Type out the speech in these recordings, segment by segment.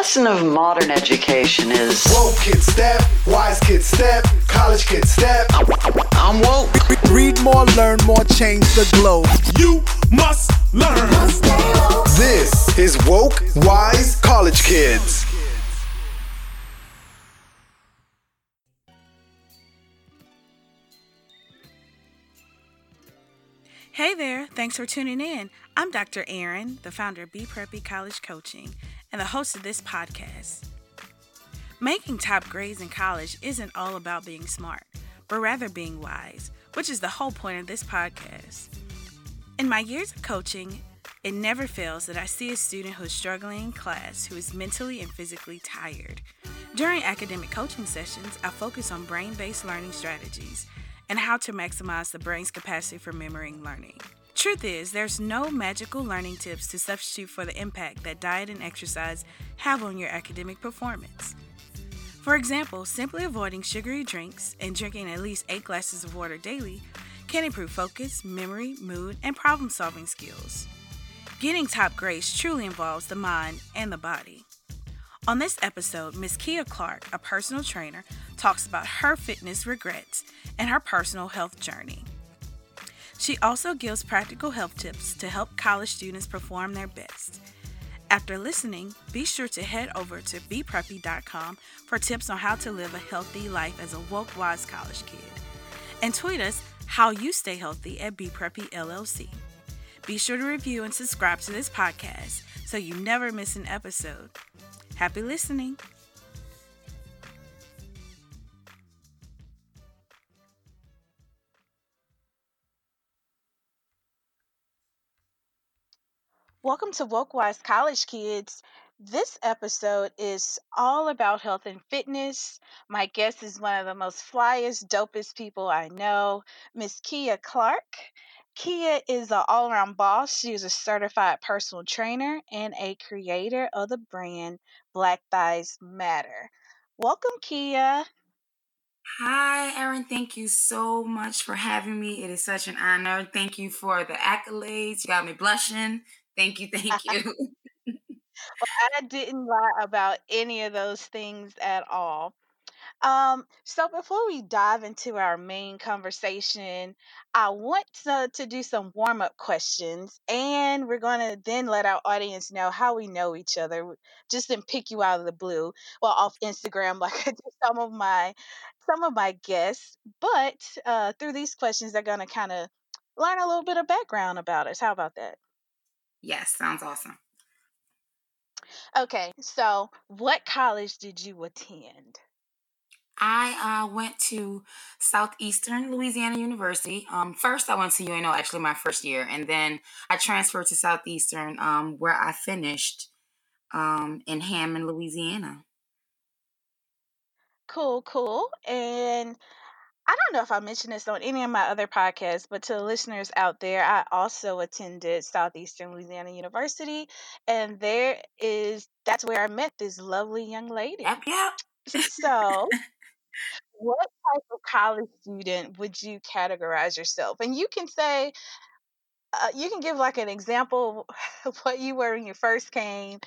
lesson of modern education is Woke kids step, wise kids step, college kids step. I'm woke. Read more, learn more, change the globe. You must learn. This is Woke Wise College Kids. Hey there, thanks for tuning in. I'm Dr. Aaron, the founder of Be Preppy College Coaching and the host of this podcast. Making top grades in college isn't all about being smart, but rather being wise, which is the whole point of this podcast. In my years of coaching, it never fails that I see a student who is struggling in class who is mentally and physically tired. During academic coaching sessions, I focus on brain based learning strategies and how to maximize the brain's capacity for memory and learning. Truth is, there's no magical learning tips to substitute for the impact that diet and exercise have on your academic performance. For example, simply avoiding sugary drinks and drinking at least 8 glasses of water daily can improve focus, memory, mood, and problem solving skills. Getting top grades truly involves the mind and the body. On this episode, Ms. Kia Clark, a personal trainer, talks about her fitness regrets and her personal health journey. She also gives practical health tips to help college students perform their best. After listening, be sure to head over to bepreppy.com for tips on how to live a healthy life as a woke wise college kid. And tweet us how you stay healthy at BePreppy LLC. Be sure to review and subscribe to this podcast so you never miss an episode. Happy listening. Welcome to Wokewise College Kids. This episode is all about health and fitness. My guest is one of the most flyest, dopest people I know, Miss Kia Clark. Kia is an all around boss. She is a certified personal trainer and a creator of the brand Black Thighs Matter. Welcome, Kia. Hi, Erin. Thank you so much for having me. It is such an honor. Thank you for the accolades. You got me blushing. Thank you. Thank you. well, I didn't lie about any of those things at all. Um, so before we dive into our main conversation, I want to, to do some warm up questions, and we're going to then let our audience know how we know each other. Just didn't pick you out of the blue, well, off Instagram, like I do some of my some of my guests. But uh, through these questions, they're going to kind of learn a little bit of background about us. How about that? Yes, sounds awesome. Okay, so what college did you attend? I uh, went to Southeastern Louisiana University. Um, first, I went to UNO, actually, my first year, and then I transferred to Southeastern, um, where I finished um, in Hammond, Louisiana. Cool, cool. And I don't know if I mentioned this on any of my other podcasts, but to the listeners out there, I also attended Southeastern Louisiana University, and there is that's where I met this lovely young lady. Yep, yep. So, what type of college student would you categorize yourself? And you can say, uh, you can give like an example of what you were when you first came,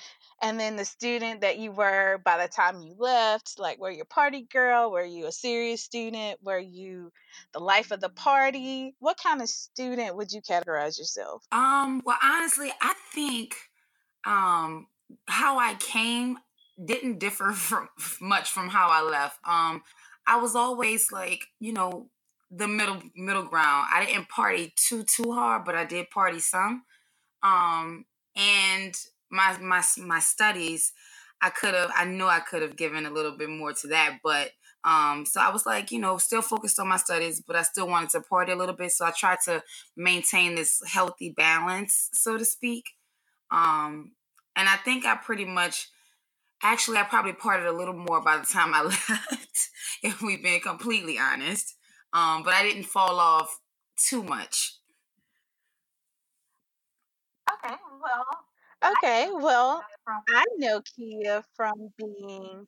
and then the student that you were by the time you left like were you a party girl? Were you a serious student? Were you the life of the party? What kind of student would you categorize yourself? Um well honestly i think um how i came didn't differ from much from how i left. Um i was always like you know the middle middle ground. I didn't party too too hard but i did party some. Um and my my my studies, I could have I knew I could have given a little bit more to that, but um, so I was like, you know, still focused on my studies, but I still wanted to party a little bit. So I tried to maintain this healthy balance, so to speak. Um, and I think I pretty much, actually, I probably partied a little more by the time I left, if we've been completely honest. Um, but I didn't fall off too much. Okay, well, Okay, well, I know Kia from being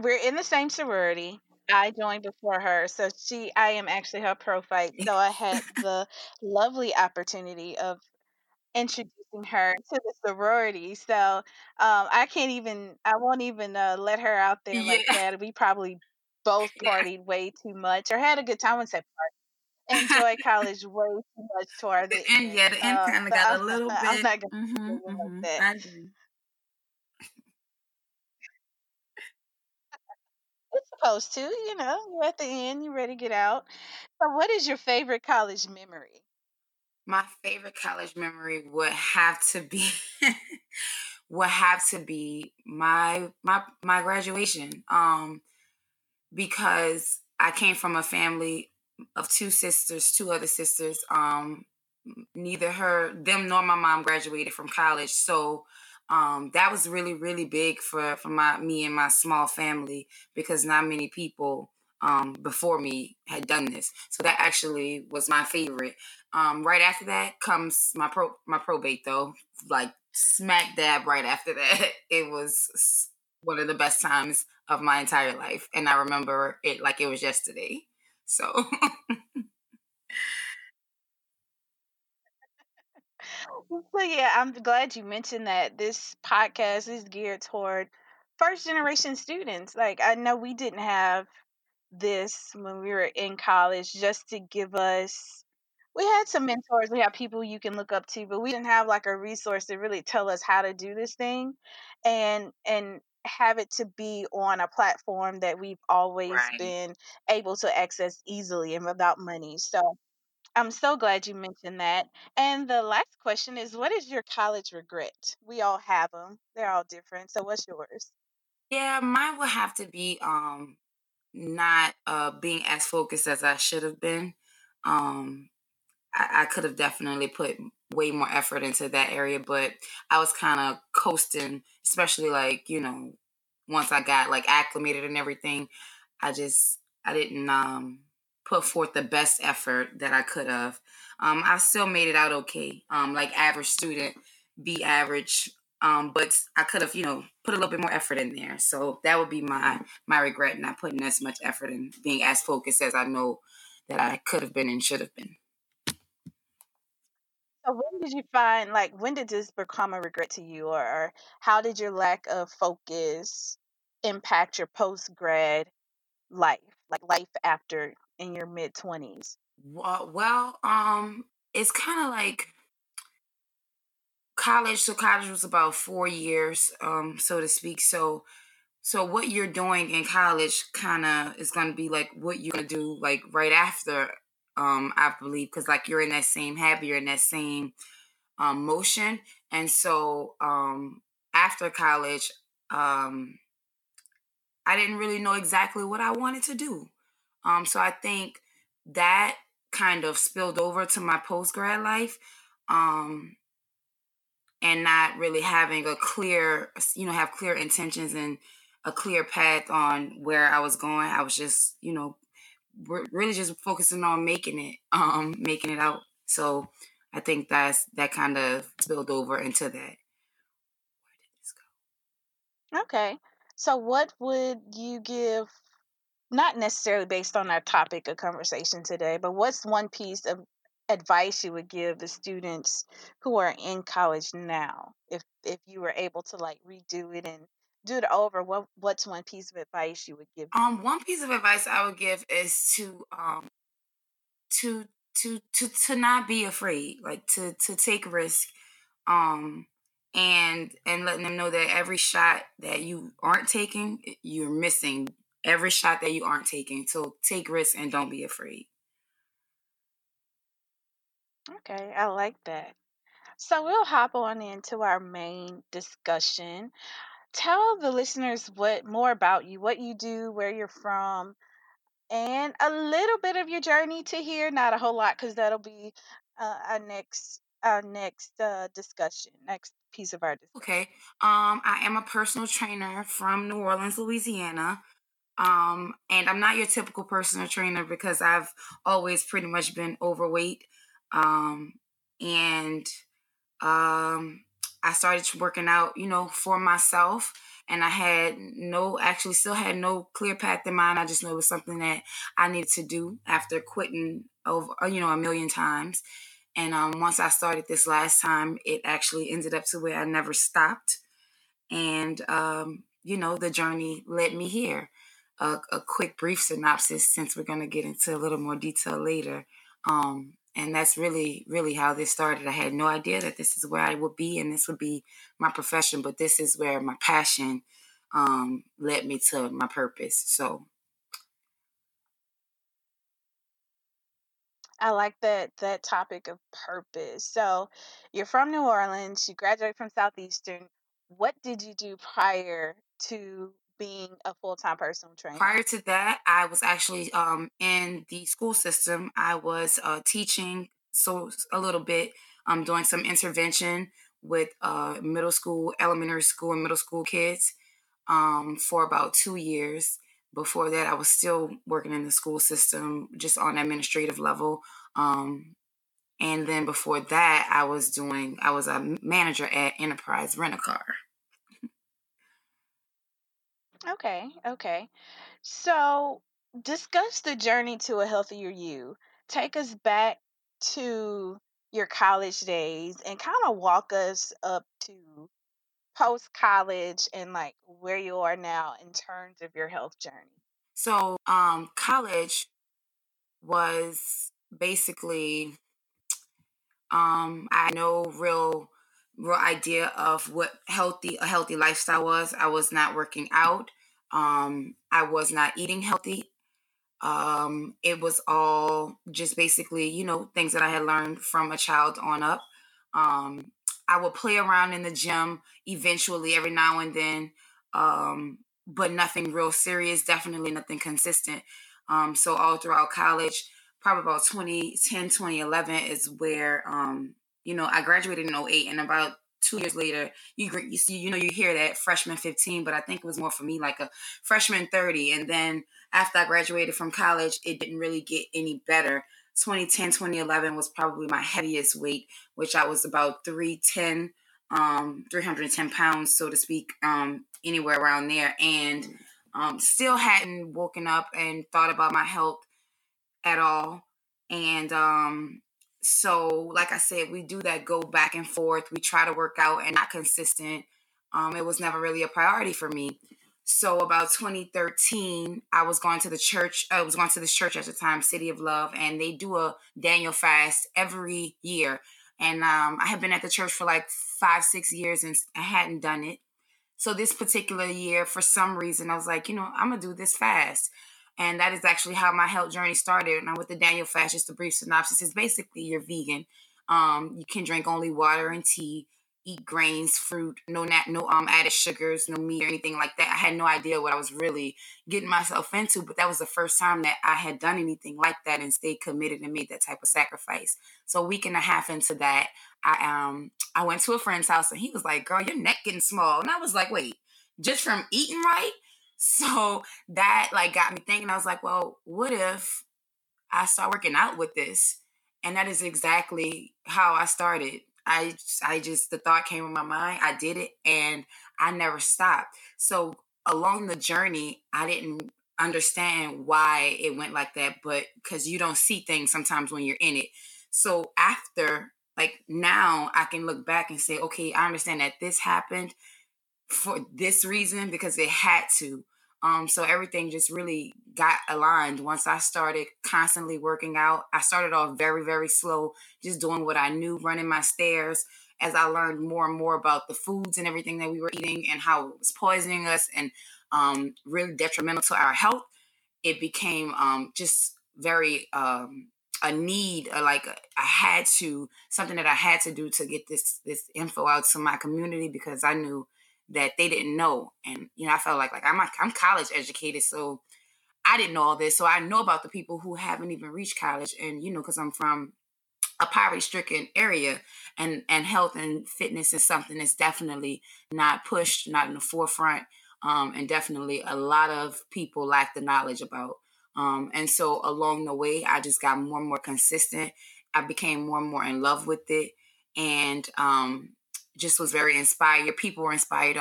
we're in the same sorority. I joined before her, so she I am actually her prophyte. So I had the lovely opportunity of introducing her to the sorority. So um, I can't even, I won't even uh, let her out there like Yeah. that. We probably both Yeah. partied way too much or had a good time. I say party. Enjoy college way too much toward The the end, yeah, the end kind of got a I'm, little I'm bit. not gonna hmm say it like that. It's supposed to, you know, you're at the end, you're ready to get out. So, what is your favorite college memory? My favorite college memory would have to be would have to be my my my graduation. Um, because I came from a family of two sisters, two other sisters. Um, neither her, them, nor my mom graduated from college, so um, that was really, really big for for my me and my small family because not many people um, before me had done this. So that actually was my favorite. Um, right after that comes my pro my probate though, like smack dab right after that. It was one of the best times of my entire life, and I remember it like it was yesterday. So So yeah, I'm glad you mentioned that this podcast is geared toward first generation students. Like I know we didn't have this when we were in college just to give us we had some mentors, we had people you can look up to, but we didn't have like a resource to really tell us how to do this thing and and have it to be on a platform that we've always right. been able to access easily and without money. So I'm so glad you mentioned that. And the last question is what is your college regret? We all have them. They're all different. So what's yours? Yeah, mine would have to be um not uh being as focused as I should have been. Um I, I could have definitely put way more effort into that area, but I was kind of coasting, especially like, you know, once I got like acclimated and everything. I just I didn't um put forth the best effort that I could have. Um I still made it out okay. Um like average student, be average. Um, but I could have, you know, put a little bit more effort in there. So that would be my my regret, not putting as much effort and being as focused as I know that I could have been and should have been. When did you find like when did this become a regret to you or, or how did your lack of focus impact your post grad life? Like life after in your mid twenties? Well, well, um, it's kind of like college. So college was about four years, um, so to speak. So, so what you're doing in college kind of is going to be like what you're going to do like right after. Um, I believe because like you're in that same habit, you're in that same um, motion, and so um, after college, um, I didn't really know exactly what I wanted to do. Um, so I think that kind of spilled over to my post grad life. Um, and not really having a clear, you know, have clear intentions and a clear path on where I was going. I was just, you know, re- really just focusing on making it, um, making it out. So I think that's that kind of spilled over into that. Where did this go? Okay. So what would you give not necessarily based on our topic of conversation today, but what's one piece of advice you would give the students who are in college now if if you were able to like redo it and do it over what what's one piece of advice you would give Um, one piece of advice I would give is to um to to to to not be afraid, like to to take risk, um, and and letting them know that every shot that you aren't taking, you're missing every shot that you aren't taking. So take risks and don't be afraid. okay i like that so we'll hop on into our main discussion tell the listeners what more about you what you do where you're from and a little bit of your journey to here not a whole lot because that'll be uh, our next our next uh, discussion next piece of our discussion Okay. Um, I am a personal trainer from New Orleans, Louisiana. Um, and I'm not your typical personal trainer because I've always pretty much been overweight. Um, and um, I started working out, you know, for myself. And I had no, actually, still had no clear path in mind. I just knew it was something that I needed to do after quitting over, you know, a million times. And um, once I started this last time, it actually ended up to where I never stopped. And, um, you know, the journey led me here. A, a quick, brief synopsis, since we're going to get into a little more detail later. Um, and that's really, really how this started. I had no idea that this is where I would be and this would be my profession, but this is where my passion um, led me to my purpose. So I like that that topic of purpose. So, you're from New Orleans, you graduated from Southeastern. What did you do prior to being a full-time personal trainer? Prior to that, I was actually um, in the school system. I was uh, teaching so a little bit, um, doing some intervention with uh, middle school, elementary school, and middle school kids um, for about two years. Before that, I was still working in the school system, just on administrative level. Um, and then before that, I was doing, I was a manager at Enterprise Rent a Car. Okay, okay. So, discuss the journey to a healthier you. Take us back to your college days and kind of walk us up to post college and like where you are now in terms of your health journey. So, um, college was basically, um, I had no real, real idea of what healthy a healthy lifestyle was. I was not working out. Um, I was not eating healthy. Um, it was all just basically, you know, things that I had learned from a child on up. Um, I would play around in the gym eventually every now and then, um, but nothing real serious, definitely nothing consistent. Um, so all throughout college, probably about 2010, 2011 is where, um, you know, I graduated in 08 and about two years later, you you see, you know, you hear that freshman 15, but I think it was more for me like a freshman 30. And then after I graduated from college, it didn't really get any better. 2010, 2011 was probably my heaviest weight, which I was about 310, um, 310 pounds, so to speak, um, anywhere around there. And um, still hadn't woken up and thought about my health at all. And um, so, like I said, we do that go back and forth. We try to work out and not consistent. Um, it was never really a priority for me. So about 2013, I was going to the church. I was going to this church at the time, City of Love, and they do a Daniel fast every year. And um, I had been at the church for like five, six years, and I hadn't done it. So this particular year, for some reason, I was like, you know, I'm gonna do this fast. And that is actually how my health journey started. Now with the Daniel fast, just a brief synopsis, is basically you're vegan. Um, you can drink only water and tea eat grains, fruit, no nat, no um added sugars, no meat or anything like that. I had no idea what I was really getting myself into, but that was the first time that I had done anything like that and stayed committed and made that type of sacrifice. So a week and a half into that, I um I went to a friend's house and he was like, "Girl, your neck getting small," and I was like, "Wait, just from eating right?" So that like got me thinking. I was like, "Well, what if I start working out with this?" And that is exactly how I started. I I just the thought came in my mind. I did it and I never stopped. So along the journey, I didn't understand why it went like that, but because you don't see things sometimes when you're in it. So after like now I can look back and say, okay, I understand that this happened for this reason because it had to. Um, so everything just really got aligned once I started constantly working out. I started off very, very slow, just doing what I knew, running my stairs. As I learned more and more about the foods and everything that we were eating and how it was poisoning us and um, really detrimental to our health, it became um, just very um, a need, uh, like I had to something that I had to do to get this this info out to my community because I knew that they didn't know. And you know, I felt like like I'm I'm college educated, so I didn't know all this. So I know about the people who haven't even reached college, and you know, because I'm from a poverty stricken area, and and health and fitness is something that's definitely not pushed, not in the forefront, um, and definitely a lot of people lack the knowledge about. Um, and so along the way, I just got more and more consistent. I became more and more in love with it, and um, just was very inspired. People were inspired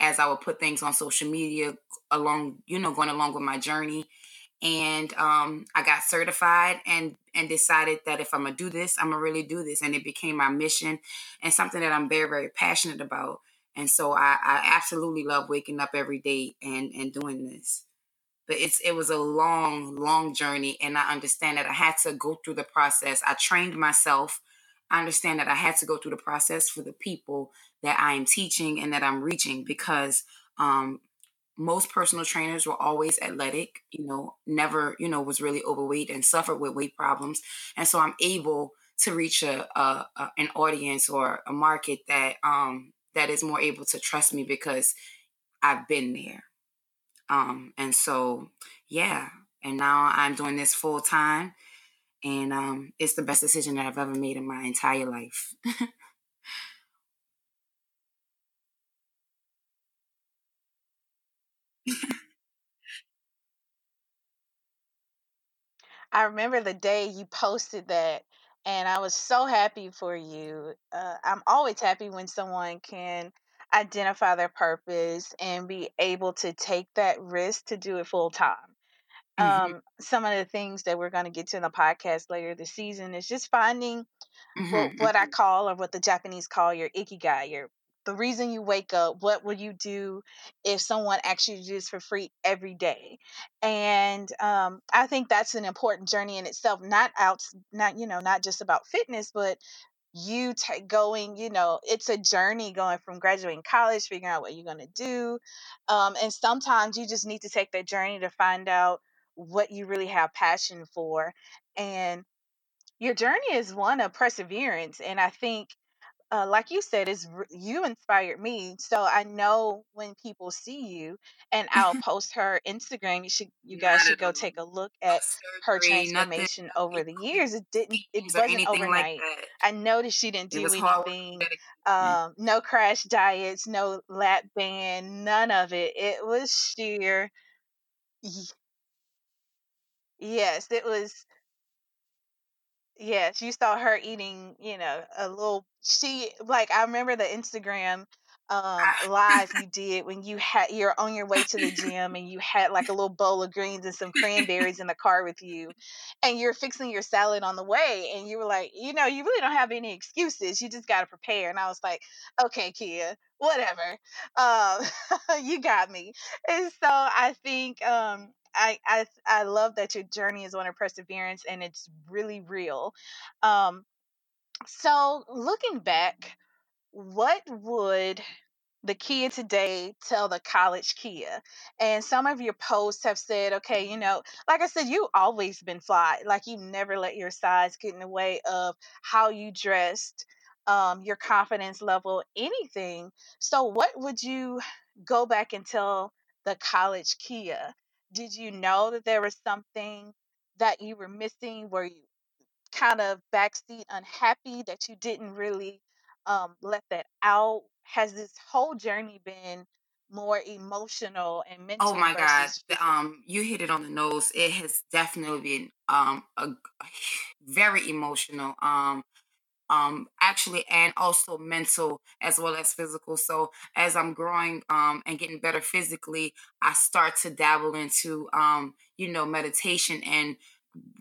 as I would put things on social media along, you know, going along with my journey. and um, I got certified and and decided that if I'm gonna do this, I'm gonna really do this, and it became my mission and something that I'm very very passionate about. And so I, I absolutely love waking up every day and and doing this. But it's it was a long long journey, and I understand that I had to go through the process. I trained myself. I understand that I had to go through the process for the people that I am teaching and that I'm reaching because um, most personal trainers were always athletic, you know, never, you know, was really overweight and suffered with weight problems. And so I'm able to reach a, a, a an audience or a market that um that is more able to trust me because I've been there. Um and so yeah, and now I'm doing this full time and um it's the best decision that I've ever made in my entire life. I remember the day you posted that, and I was so happy for you. Uh, I'm always happy when someone can identify their purpose and be able to take that risk to do it full time. Hmm Um, some of the things that we're going to get to in the podcast later this season is just finding what hmm what I call or what the Japanese call your ikigai, your the reason you wake up. What will you do if someone asked you to do this for free every day? And um, I think that's an important journey in itself. Not out, not you know, not just about fitness, but you ta going. You know, it's a journey going from graduating college, figuring out what you're going to do, um, and sometimes you just need to take that journey to find out what you really have passion for and your journey is one of perseverance and i think uh, like you said is you inspired me so i know when people see you and i'll post her instagram you should you guys should go take a look at her transformation over the years it didn't it wasn't overnight. i noticed she didn't do was hard work anything um no crash diets no lap band none of it it was sheer yes it was Yes, you saw her eating, you know, a little she like I remember the Instagram um live you did when you had you're on your way to the gym and you had like a little bowl of greens and some cranberries in the car with you and you're fixing your salad on the way and you were like, you know, you really don't have any excuses. You just got to prepare. And I was like, okay, Kia, whatever. Um you got me. And so I think um I, I I love that your journey is one of perseverance and it's really real. Um, so looking back, what would the Kia today tell the college Kia? And some of your posts have said, okay, you know, like I said, you always been fly. Like you never let your size get in the way of how you dressed, um, your confidence level, anything. So what would you go back and tell the college Kia? Did you know that there was something that you were missing? Were you kind of backseat unhappy that you didn't really um, let that out? Has this whole journey been more emotional and mental? Oh my versus the, physical? um, you hit it on the nose. It has definitely been um a, a very emotional. Um, um actually and also mental as well as physical. So as i'm growing um and getting better physically i start to dabble into um you know meditation and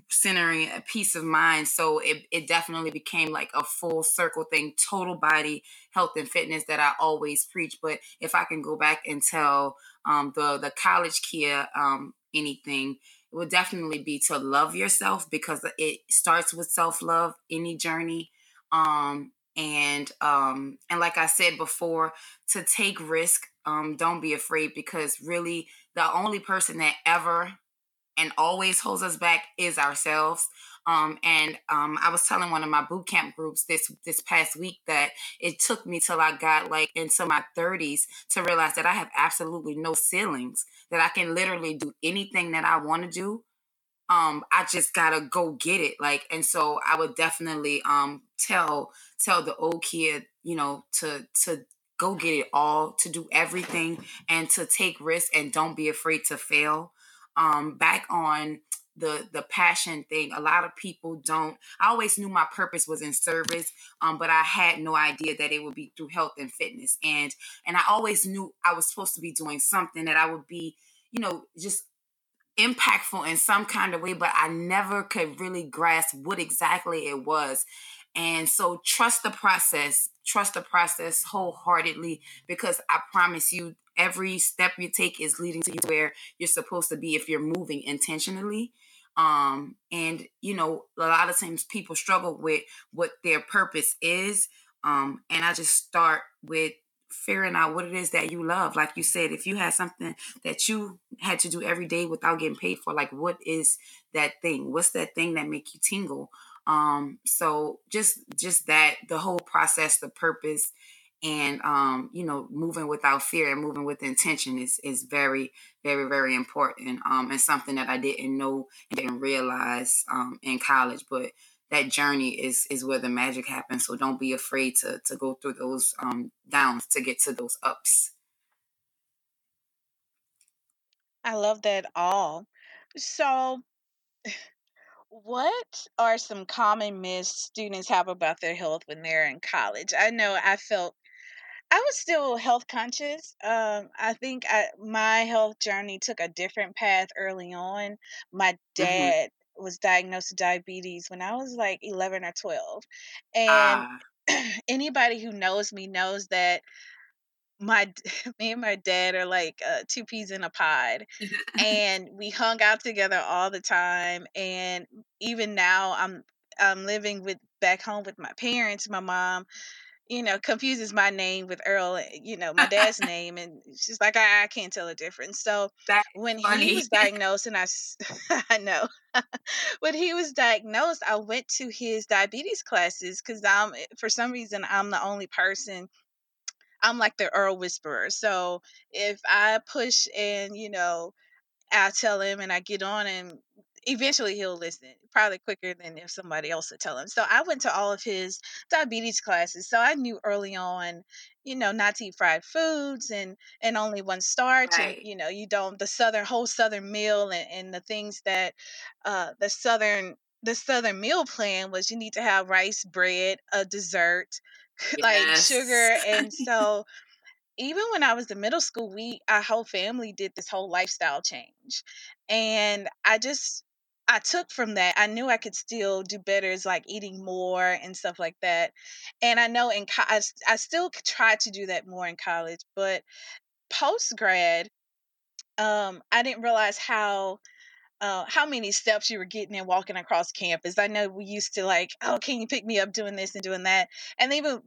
centering a peace of mind. So it, it definitely became like a full circle thing total body health and fitness that i always preach. But if i can go back and tell um the the college kia um anything it would definitely be to love yourself because it starts with self-love any journey um and um and like i said before to take risk um don't be afraid because really the only person that ever and always holds us back is ourselves. Um and um i was telling one of my boot camp groups this this past week that it took me till i got like into my 30s to realize that i have absolutely no ceilings that i can literally do anything that i want to do um i just gotta go get it like and so i would definitely um tell tell the old kid you know to to go get it all to do everything and to take risks and don't be afraid to fail. Um back on the the passion thing a lot of people don't i always knew my purpose was in service um but i had no idea that it would be through health and fitness and and i always knew i was supposed to be doing something that i would be you know just impactful in some kind of way, but I never could really grasp what exactly it was. And so trust the process, trust the process wholeheartedly because I promise you, every step you take is leading to where you're supposed to be if you're moving intentionally. Um, and you know, a lot of times people struggle with what their purpose is. Um, and I just start with figuring out what it is that you love. Like you said, if you had something that you had to do every day without getting paid for, like what is that thing? What's that thing that make you tingle? Um, so just just that the whole process, the purpose, and um, you know, moving without fear and moving with intention is is very, very, very important. Um, and something that I didn't know and didn't realize um in college, but that journey is is where the magic happens. So don't be afraid to to go through those um downs to get to those ups. I love that all. So, what are some common myths students have about their health when they're in college? I know I felt I was still health conscious. Um, I think I, my health journey took a different path early on. My Mm-hmm. dad was diagnosed with diabetes when I was like 11 or 12. And Ah, anybody who knows me knows that my me and my dad are like uh, two peas in a pod and we hung out together all the time and even now i'm i'm living with back home with my parents my mom you know, confuses my name with Earl, eh, you know, my dad's name, and she's like, I, I can't tell the difference. So that is when he was diagnosed, and I, I know, when he was diagnosed, I went to his diabetes classes because I'm, eh, for some reason, I'm the only person. I'm like the Earl whisperer. So if I push and you know I tell him and I get on and eventually he'll listen, probably quicker than if somebody else would tell him. So I went to all of his diabetes classes. So I knew early on, you know, not to eat fried foods and and only one starch and you know, you don't the southern whole southern meal and, and the things that uh the southern the southern meal plan was you need to have rice, bread, a dessert, like sugar and so even when I was in middle school, we our whole family did this whole lifestyle change. And I just I took from that. I knew I could still do better as like eating more and stuff like that. And I know in co- I, I still try to do that more in college, but post grad, um, I didn't realize how uh, how many steps you were getting and walking across campus. I know we used to like, oh, can you pick me up doing this and doing that? And even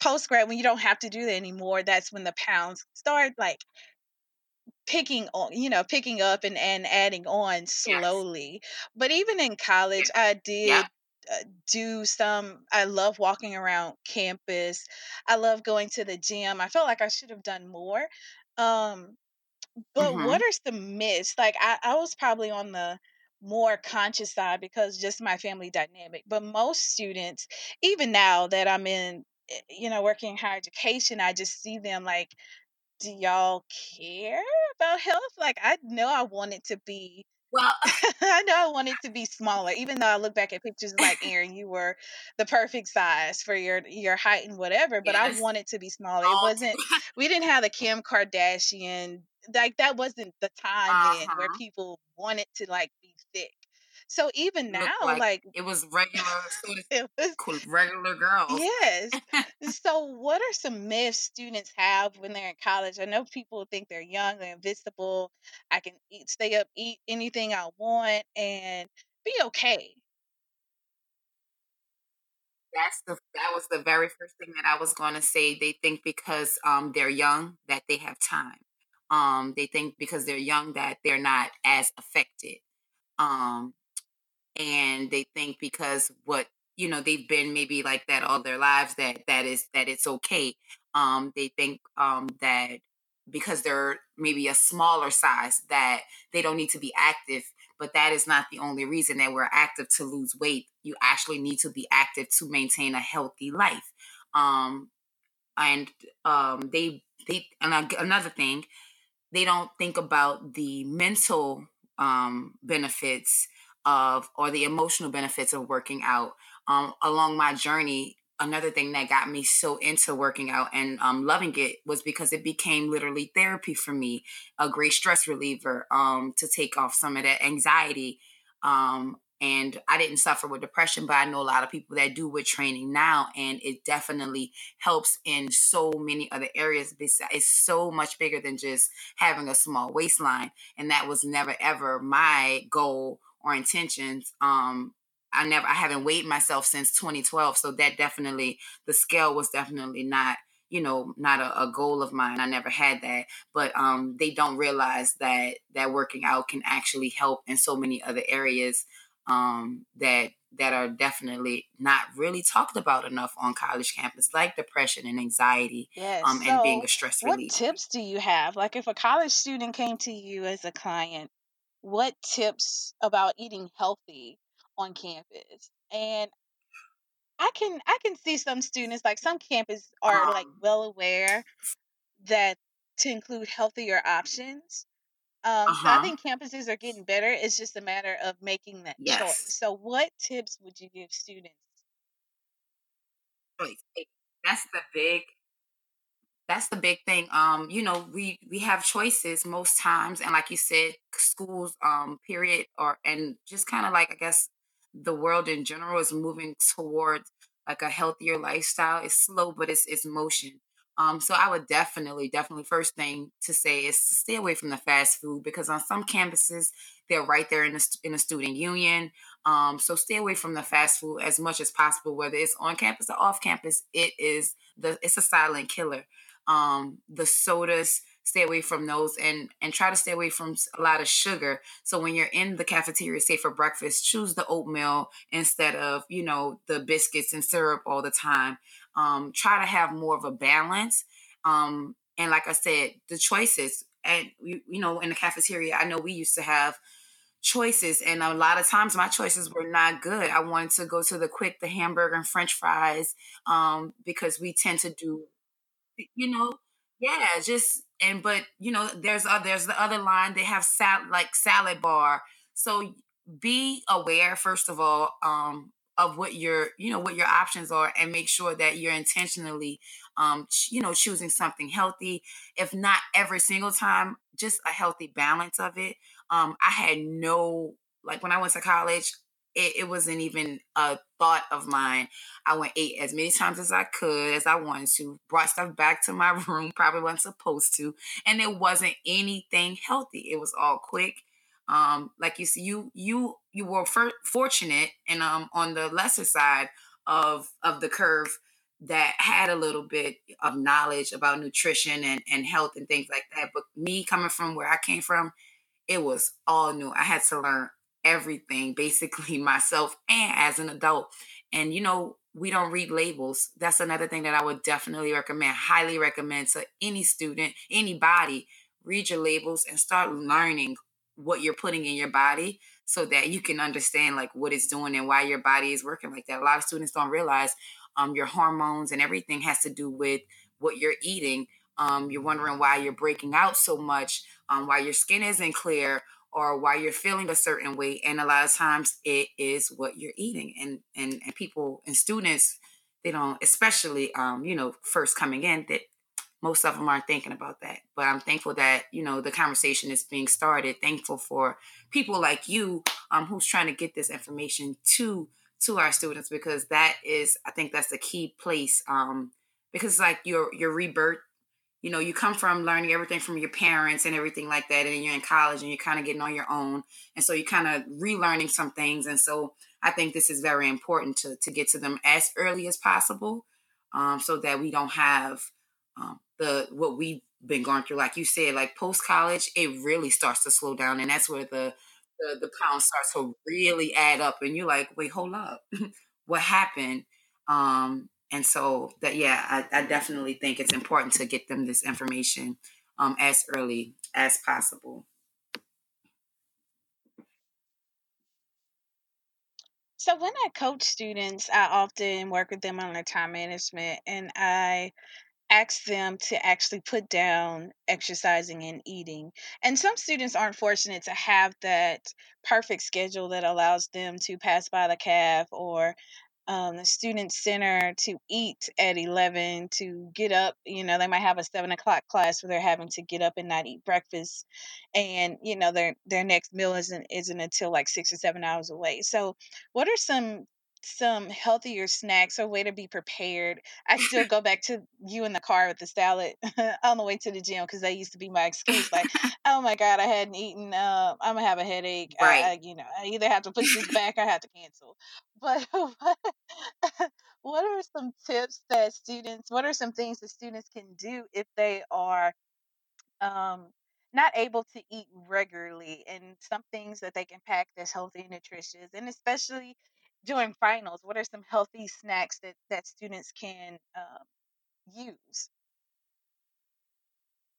post grad, when you don't have to do that anymore, that's when the pounds start like picking on you know picking up and and adding on yes. slowly. But even in college i did uh, do some i love walking around campus. I love going to the gym. I felt like i should have done more. Um but Mm-hmm. what are some myths like i, I was probably on the more conscious side because just my family dynamic. But most students even now that i'm in eh, you know working in higher education i just see them like do y'all care about health? Like, I know I want it to be Well, I know I want it to be smaller, even though I look back at pictures like Aaron, you were the perfect size for your your height and whatever, but I yes. want it to be smaller. It wasn't we didn't have the Kim Kardashian like that wasn't the time then where uh-huh. people wanted to like be thick. So even now, like like it was regular it was regular girls. Yes. So, what are some myths students have when they're in college? I know people think they're young, they're invincible. I can eat, stay up, eat anything I want, and be okay. That's the that was the very first thing that I was going to say. They think because um they're young that they have time. Um, they think because they're young that they're not as affected. Um, and they think because what you know they've been maybe like that all their lives that that is that it's okay um they think um that because they're maybe a smaller size that they don't need to be active but that is not the only reason that we're active to lose weight. You actually need to be active to maintain a healthy life um and um they they and another thing they don't think about the mental um, benefits of or the emotional benefits of working out. Um, along my journey, another thing that got me so into working out and um, loving it was because it became literally therapy for me, a great stress reliever um, to take off some of that anxiety. Um, and I didn't suffer with depression, but I know a lot of people that do with training now, and it definitely helps in so many other areas. It's so much bigger than just having a small waistline, and that was never ever my goal or intentions. Um, I never, I haven't weighed myself since 2012, so that definitely the scale was definitely not you know not a, a, goal of mine i never had that but um they don't realize that that working out can actually help in so many other areas um, that that are definitely not really talked about enough on college campus, like depression and anxiety, yes. um, and being a stress relief. What tips do you have? Like, if a college student came to you as a client, what tips about eating healthy on campus? And I can I can see some students like some campus are um, like well aware that to include healthier options um, so I uh-huh. think campuses are getting better. It's just a matter of making that choice. So, what tips would you give students? That's the big that's the big thing um you know we we have choices most times and like you said schools um period or and just kind of like i guess the world in general is moving towards like a healthier lifestyle it's slow but it's it's motion um, so I would definitely, definitely, first thing to say is to stay away from the fast food because on some campuses they're right there in the in the student union. Um, so stay away from the fast food as much as possible, whether it's on campus or off campus. It is the it's a silent killer. Um, the sodas, stay away from those and and try to stay away from a lot of sugar. So when you're in the cafeteria, say for breakfast, choose the oatmeal instead of you know the biscuits and syrup all the time um, try to have more of a balance. Um, and like I said, the choices, and you, you know, in the cafeteria, I know we used to have choices, and a lot of times my choices were not good. I wanted to go to the quick, the hamburger and French fries, um, because we tend to do, you know, yeah, just and but you know, there's uh, there's the other line. They have sal like salad bar, so be aware first of all um of what your you know what your options are and make sure that you're intentionally um you know choosing something healthy if not every single time just a healthy balance of it um i had no like when i went to college it, it wasn't even a thought of mine i went ate as many times as i could as i wanted to brought stuff back to my room probably wasn't supposed to and it wasn't anything healthy it was all quick um like you see you you you were for, fortunate and um on the lesser side of of the curve that had a little bit of knowledge about nutrition and, and health and things like that. But me coming from where I came from, it was all new. I had to learn everything basically myself and as an adult. And you know, we don't read labels. That's another thing that I would definitely recommend, highly recommend to any student, anybody, read your labels and start learning what you're putting in your body so that you can understand like what it's doing and why your body is working like that. A lot of students don't realize um, your hormones and everything has to do with what you're eating. Um, you're wondering why you're breaking out so much, um, why your skin isn't clear, or why you're feeling a certain way. And a lot of times it is what you're eating. And and, and people and students, they don't, especially um, you know, first coming in, that most of them aren't thinking about that. But I'm thankful that you know the conversation is being started. Thankful for people like you, um, who's trying to get this information to to our students because that is, I think, that's the key place. Um, because like your your rebirth, you know, you come from learning everything from your parents and everything like that, and you're in college and you're kind of getting on your own, and so you're kind of relearning some things, and so I think this is very important to to get to them as early as possible, um, so that we don't have um, the what we've been going through, like you said, like post college, it really starts to slow down, and that's where the the, the pound starts to really add up, and you're like, wait, hold up, what happened? Um, and so that yeah, I, I, definitely think it's important to get them this information um, as early as possible. So when I coach students, I often work with them on their time management, and I ask them to actually put down exercising and eating. And some students aren't fortunate to have that perfect schedule that allows them to pass by the calf or um, the student center to eat at 11 to get up you know they might have a 7 o'clock class where they're having to get up and not eat breakfast and you know their their next meal isn't isn't until like six or seven hours away. So what are some some healthier snacks or way to be prepared. I still go back to you in the car with the salad on the way to the gym because that used to be my excuse. Like, oh my god, I hadn't eaten. Uh, I'm gonna have a headache. Right. I, I, you know, I either have to push this back or I have to cancel. But what, what are some tips that students? What are some things that students can do if they are um, not able to eat regularly and some things that they can pack that's healthy and nutritious and especially during finals what are some healthy snacks that that students can um, use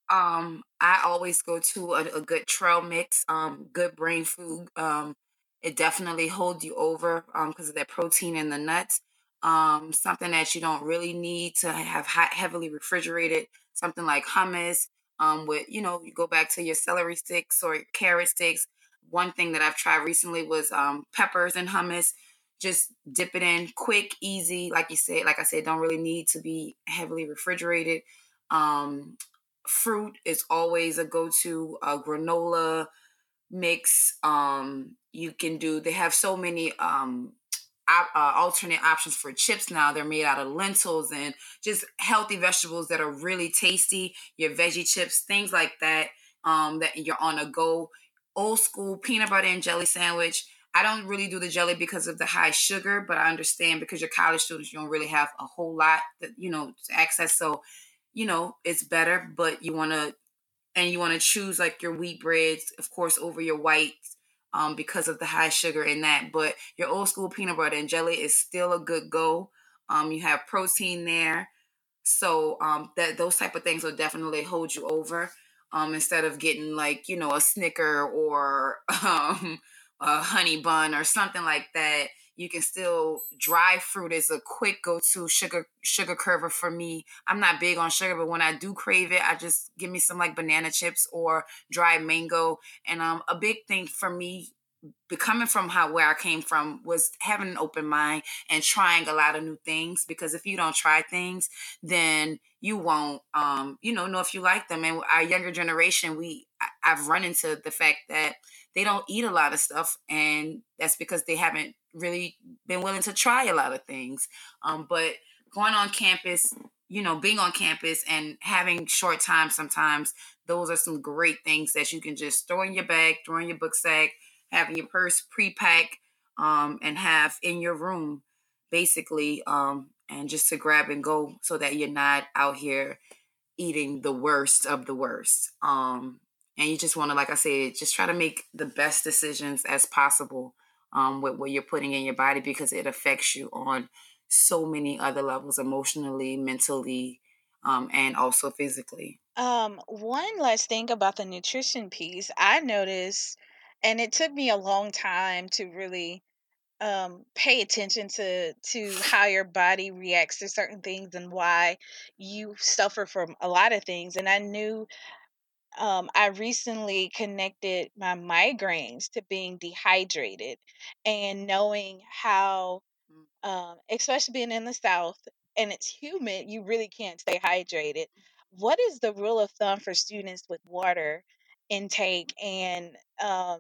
Um, I always go to a, a good trail mix, um, good brain food. Um, it definitely holds you over um because of that protein in the nuts. Um, something that you don't really need to have hot, heavily refrigerated, something like hummus. Um, with you know, you go back to your celery sticks or carrot sticks. One thing that I've tried recently was um peppers and hummus. Just dip it in quick, easy. Like you said, like I said, don't really need to be heavily refrigerated. Um, fruit is always a go-to uh, granola mix um you can do they have so many um uh, alternate options for chips now they're made out of lentils and just healthy vegetables that are really tasty your veggie chips things like that um that you're on a go old school peanut butter and jelly sandwich i don't really do the jelly because of the high sugar but i understand because you're college students you don't really have a whole lot that you know to access. So you know it's better but you want to and you want to choose like your wheat breads of course over your whites um, because of the high sugar in that. But your old school peanut butter and jelly is still a good go. Um, you have protein there. So um, that those type of things will definitely hold you over um, instead of getting like you know a snicker or um, a honey bun or something like that you can still dry fruit is a quick go-to sugar sugar curver for me. I'm not big on sugar but when i do crave it i just give me some like banana chips or dried mango. And um a big thing for me becoming from how where I came from was having an open mind and trying a lot of new things because if you don't try things then you won't um you know know if you like them. And our younger generation we I've run into the fact that they don't eat a lot of stuff and that's because they haven't really been willing to try a lot of things um but going on campus you know being on campus and having short time sometimes those are some great things that you can just throw in your bag throw in your book sack having your purse pre-pack um, and have in your room basically um, and just to grab and go so that you're not out here eating the worst of the worst um, and you just want to like i said just try to make the best decisions as possible um, with what you're putting in your body because it affects you on so many other levels emotionally mentally um, and also physically. Um one last thing about the nutrition piece i noticed and it took me a long time to really um pay attention to to how your body reacts to certain things and why you suffer from a lot of things and i knew um i recently connected my migraines to being dehydrated and knowing how um especially being in the south and it's humid you really can't stay hydrated what is the rule of thumb for students with water intake and um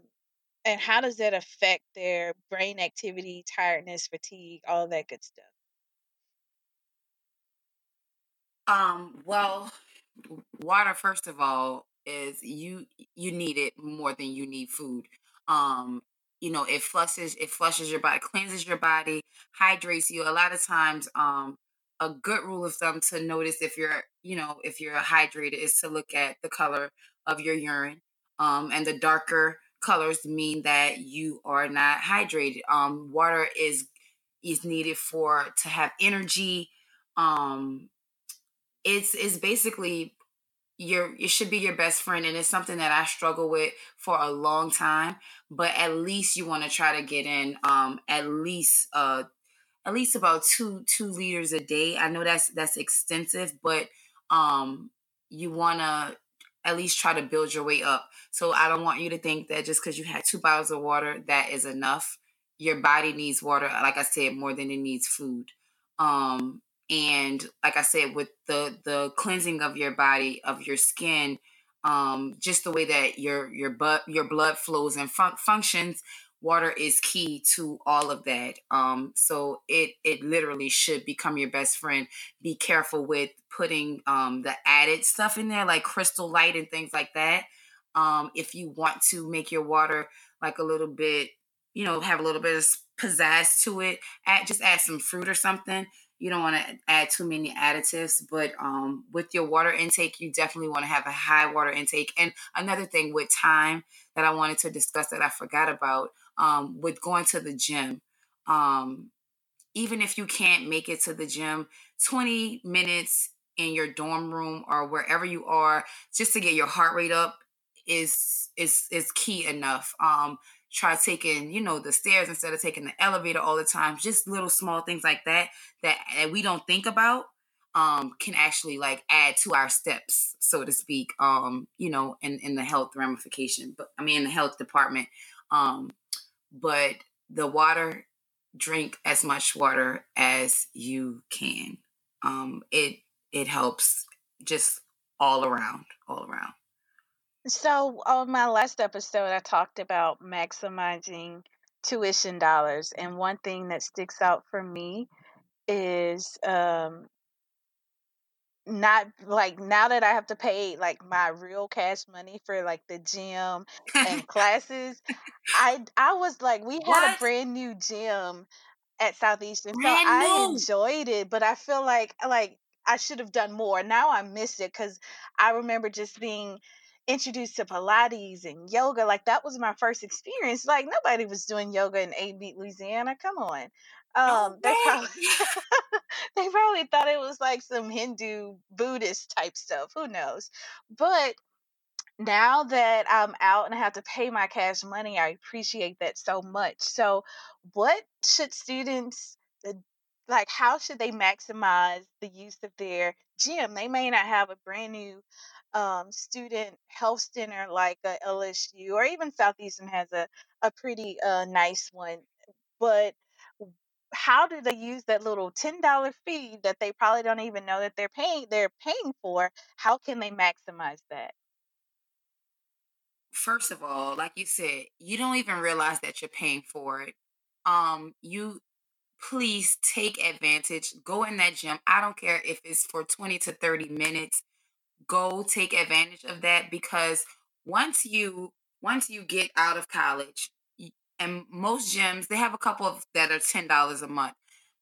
and how does that affect their brain activity, tiredness, fatigue, all that good stuff? Um, well, water first of all is you you need it more than you need food. Um, you know, it flushes it flushes your body, cleanses your body, hydrates you. A lot of times, um, a good rule of thumb to notice if you're, you know, if you're hydrated is to look at the color of your urine. Um, and the darker colors mean that you are not hydrated. Um, water is is needed for to have energy. Um, it's it's basically your it should be your best friend and it's something that I struggle with for a long time but at least you want to try to get in um at least uh at least about 2 2 liters a day. I know that's that's extensive but um you want to at least try to build your way up. So I don't want you to think that just cuz you had two bottles of water that is enough. Your body needs water, like I said, more than it needs food. Um, and like I said, with the the cleansing of your body, of your skin, um, just the way that your your blood your blood flows and fun- functions, water is key to all of that. Um, so it it literally should become your best friend. Be careful with putting um, the added stuff in there, like crystal light and things like that. Um, if you want to make your water like a little bit, you know, have a little bit of pizzazz to it, add just add some fruit or something. You don't want to add too many additives, but um, with your water intake, you definitely want to have a high water intake. And another thing with time that I wanted to discuss that I forgot about um, with going to the gym. Um, even if you can't make it to the gym, 20 minutes in your dorm room or wherever you are, just to get your heart rate up is is is key enough. Um, try taking you know the stairs instead of taking the elevator all the time. Just little small things like that that, that we don't think about um, can actually like add to our steps, so to speak. Um, you know, in in the health ramification, but I mean in the health department. Um, but the water, drink as much water as you can. Um, it it helps just all around, all around. So, on my last episode, I talked about maximizing tuition dollars, and one thing that sticks out for me is um, not like now that I have to pay like my real cash money for like the gym and classes. I I was like, we had a brand new gym at Southeastern, so Brand I new. enjoyed it, but I feel like like I should have done more. Now I miss it because I remember just being introduced to Pilates and yoga. Like that was my first experience. Like nobody was doing yoga in Amite, Louisiana. Come on. Um, they way. probably they probably thought it was like some Hindu Buddhist type stuff. Who knows? But now that I'm out and I have to pay my cash money, I appreciate that so much. So, what should students uh, like? How should they maximize the use of their gym? They may not have a brand new um, student health center like a LSU or even Southeastern has a a pretty uh, nice one, but how do they use that little ten dollar fee that they probably don't even know that they're paying they're paying for? How can they maximize that? First of all, like you said, you don't even realize that you're paying for it. Um, you please take advantage. Go in that gym. I don't care if it's for 20 to 30 minutes. Go take advantage of that because once you once you get out of college, and most gyms they have a couple of that are ten dollars a month.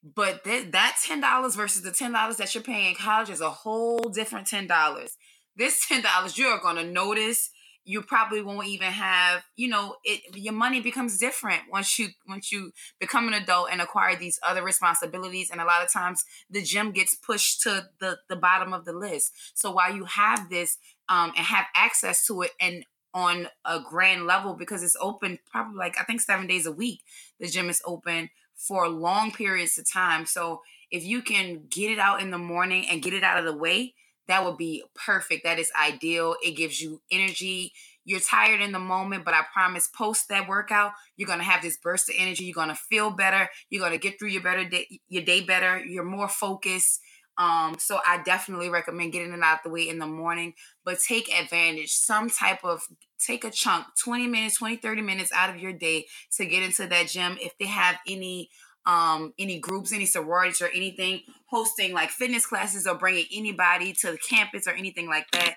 But th- that ten dollars versus the ten dollars that you're paying in college is a whole different ten dollars. This ten dollars you are going to notice. You probably won't even have, you know, it. Your money becomes different once you once you become an adult and acquire these other responsibilities. And a lot of times, the gym gets pushed to the the bottom of the list. So while you have this um, and have access to it, and on a grand level because it's open probably like I think seven days a week. The gym is open for long periods of time. So if you can get it out in the morning and get it out of the way, that would be perfect. That is ideal. It gives you energy. You're tired in the moment, but I promise post that workout, you're gonna have this burst of energy. You're gonna feel better. You're gonna get through your better day, your day better. You're more focused. Um, so I definitely recommend getting it out the way in the morning, but take advantage, some type of take a chunk, 20 minutes, 20, 30 minutes out of your day to get into that gym. If they have any um any groups any sororities or anything hosting like fitness classes or bringing anybody to the campus or anything like that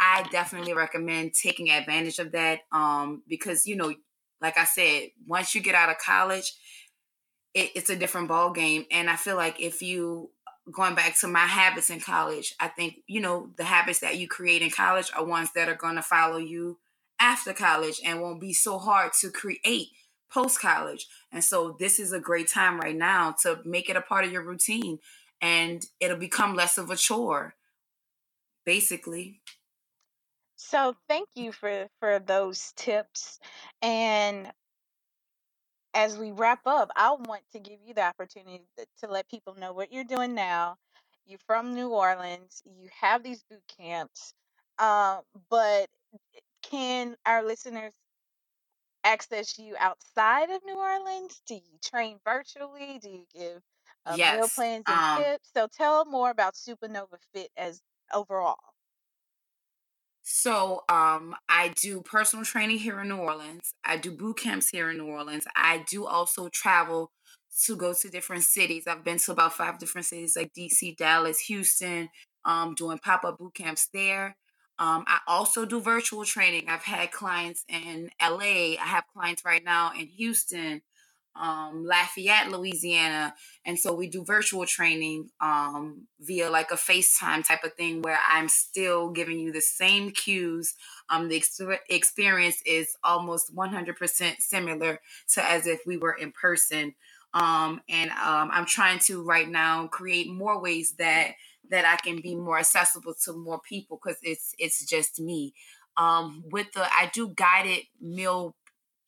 i definitely recommend taking advantage of that um because you know like i said once you get out of college it, it's a different ball game and i feel like if you going back to my habits in college i think you know the habits that you create in college are ones that are going to follow you after college and won't be so hard to create post college and so this is a great time right now to make it a part of your routine and it'll become less of a chore basically So thank you for for those tips. And as we wrap up, I want to give you the opportunity to, let people know what you're doing now. You're from New Orleans. You have these boot camps. Uh, but can our listeners access you outside of New Orleans? Do you train virtually? Do you give uh, meal plans and Um, tips? So tell more about Supernova Fit as overall. So, um, I do personal training here in New Orleans. I do boot camps here in New Orleans. I do also travel to go to different cities. I've been to about five different cities like DC, Dallas, Houston, um, doing pop up boot camps there. Um, I also do virtual training. I've had clients in LA. I have clients right now in Houston, um, Lafayette, Louisiana. And so we do virtual training um, via like a FaceTime type of thing where I'm still giving you the same cues. Um, the ex- experience is almost 100% similar to as if we were in person. Um, and um, I'm trying to right now create more ways that that I can be more accessible to more people because it's it's just me. Um, with the I do guided meal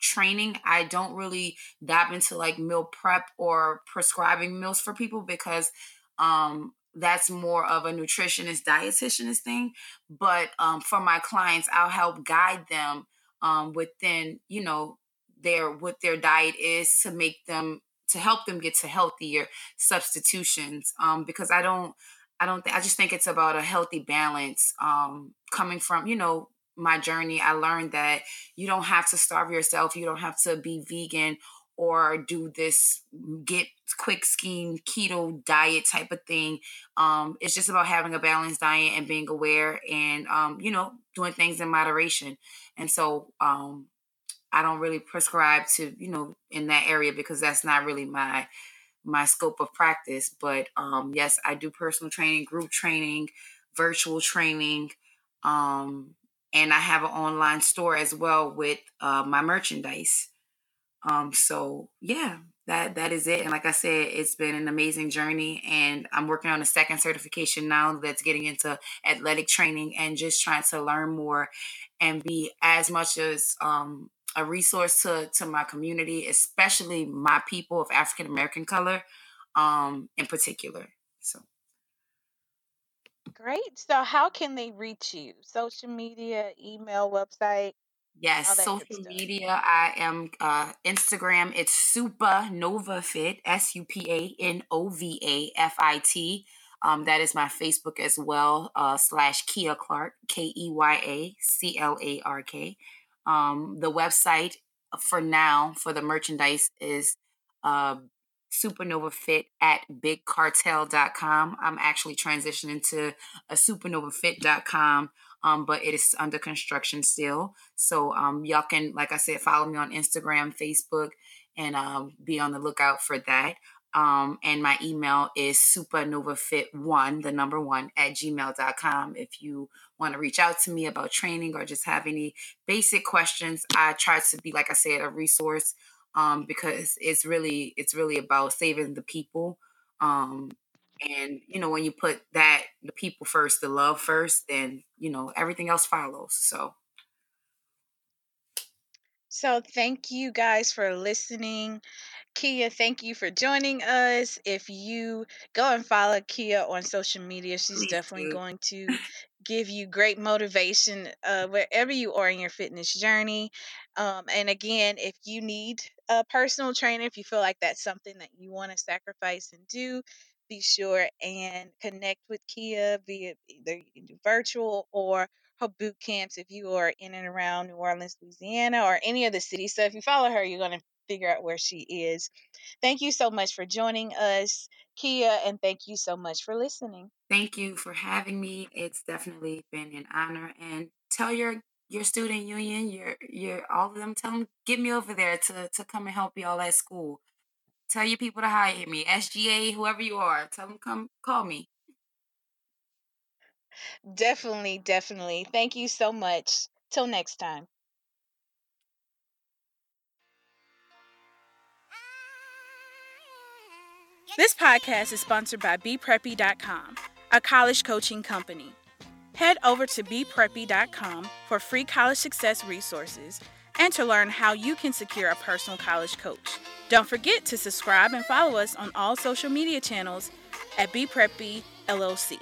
training. I don't really dive into like meal prep or prescribing meals for people because um that's more of a nutritionist dietitianist thing. But um for my clients, I'll help guide them um within, you know, their what their diet is to make them to help them get to healthier substitutions. Um because I don't I don't I just think it's about a healthy balance. Um coming from, you know, my journey, I learned that you don't have to starve yourself. You don't have to be vegan or do this get quick scheme keto diet type of thing. Um, it's just about having a balanced diet and being aware and um, you know doing things in moderation. And so um, I don't really prescribe to you know in that area because that's not really my my scope of practice. But um, yes, I do personal training, group training, virtual training. Um, and I have an online store as well with uh, my merchandise. Um, so yeah, that that is it. And like I said, it's been an amazing journey, and I'm working on a second certification now that's getting into athletic training and just trying to learn more and be as much as um, a resource to to my community, especially my people of African American color, um, in particular. So. Great. So how can they reach you? Social media, email, website, Yes, all that good social media. I am uh Instagram. It's Supa Nova Fit. S U P A N O V A F I T. Um, that is my Facebook as well. Uh, slash Keya Clark K E Y A C L A R K. Um, the website for now for the merchandise is uh, Supernova Fit at bigcartel.com. I'm actually transitioning to a supernovafit.com, um, but it is under construction still. So um, y'all can, like I said, follow me on Instagram, Facebook, and um, be on the lookout for that. Um, and my email is supernovafit1, the number one, at gmail.com. If you want to reach out to me about training or just have any basic questions, I try to be, like I said, a resource um, because it's really it's really about saving the people. Um, and you know, when you put that the people first, the love first, then you know everything else follows. So So thank you guys for listening. Keya, thank you for joining us. If you go and follow Keya on social media, she's please definitely do. going to give you great motivation uh, wherever you are in your fitness journey. Um, and again, if you need a personal trainer, if you feel like that's something that you want to sacrifice and do, be sure and connect with Keya via either you can do virtual or her boot camps if you are in and around New Orleans, Louisiana, or any of the cities. So if you follow her, you're going to figure out where she is. Thank you so much for joining us, Keya, and thank you so much for listening. Thank you for having me. It's definitely been an honor. And tell your your student union, your your all of them, tell them get me over there to to come and help y'all at school. Tell your people to hire me, SGA, whoever you are. Tell them come call me. Definitely, definitely. Thank you so much. Till next time. This podcast is sponsored by BePreppy.com, a college coaching company. Head over to BePreppy.com for free college success resources and to learn how you can secure a personal college coach. Don't forget to subscribe and follow us on all social media channels at BePreppy LLC.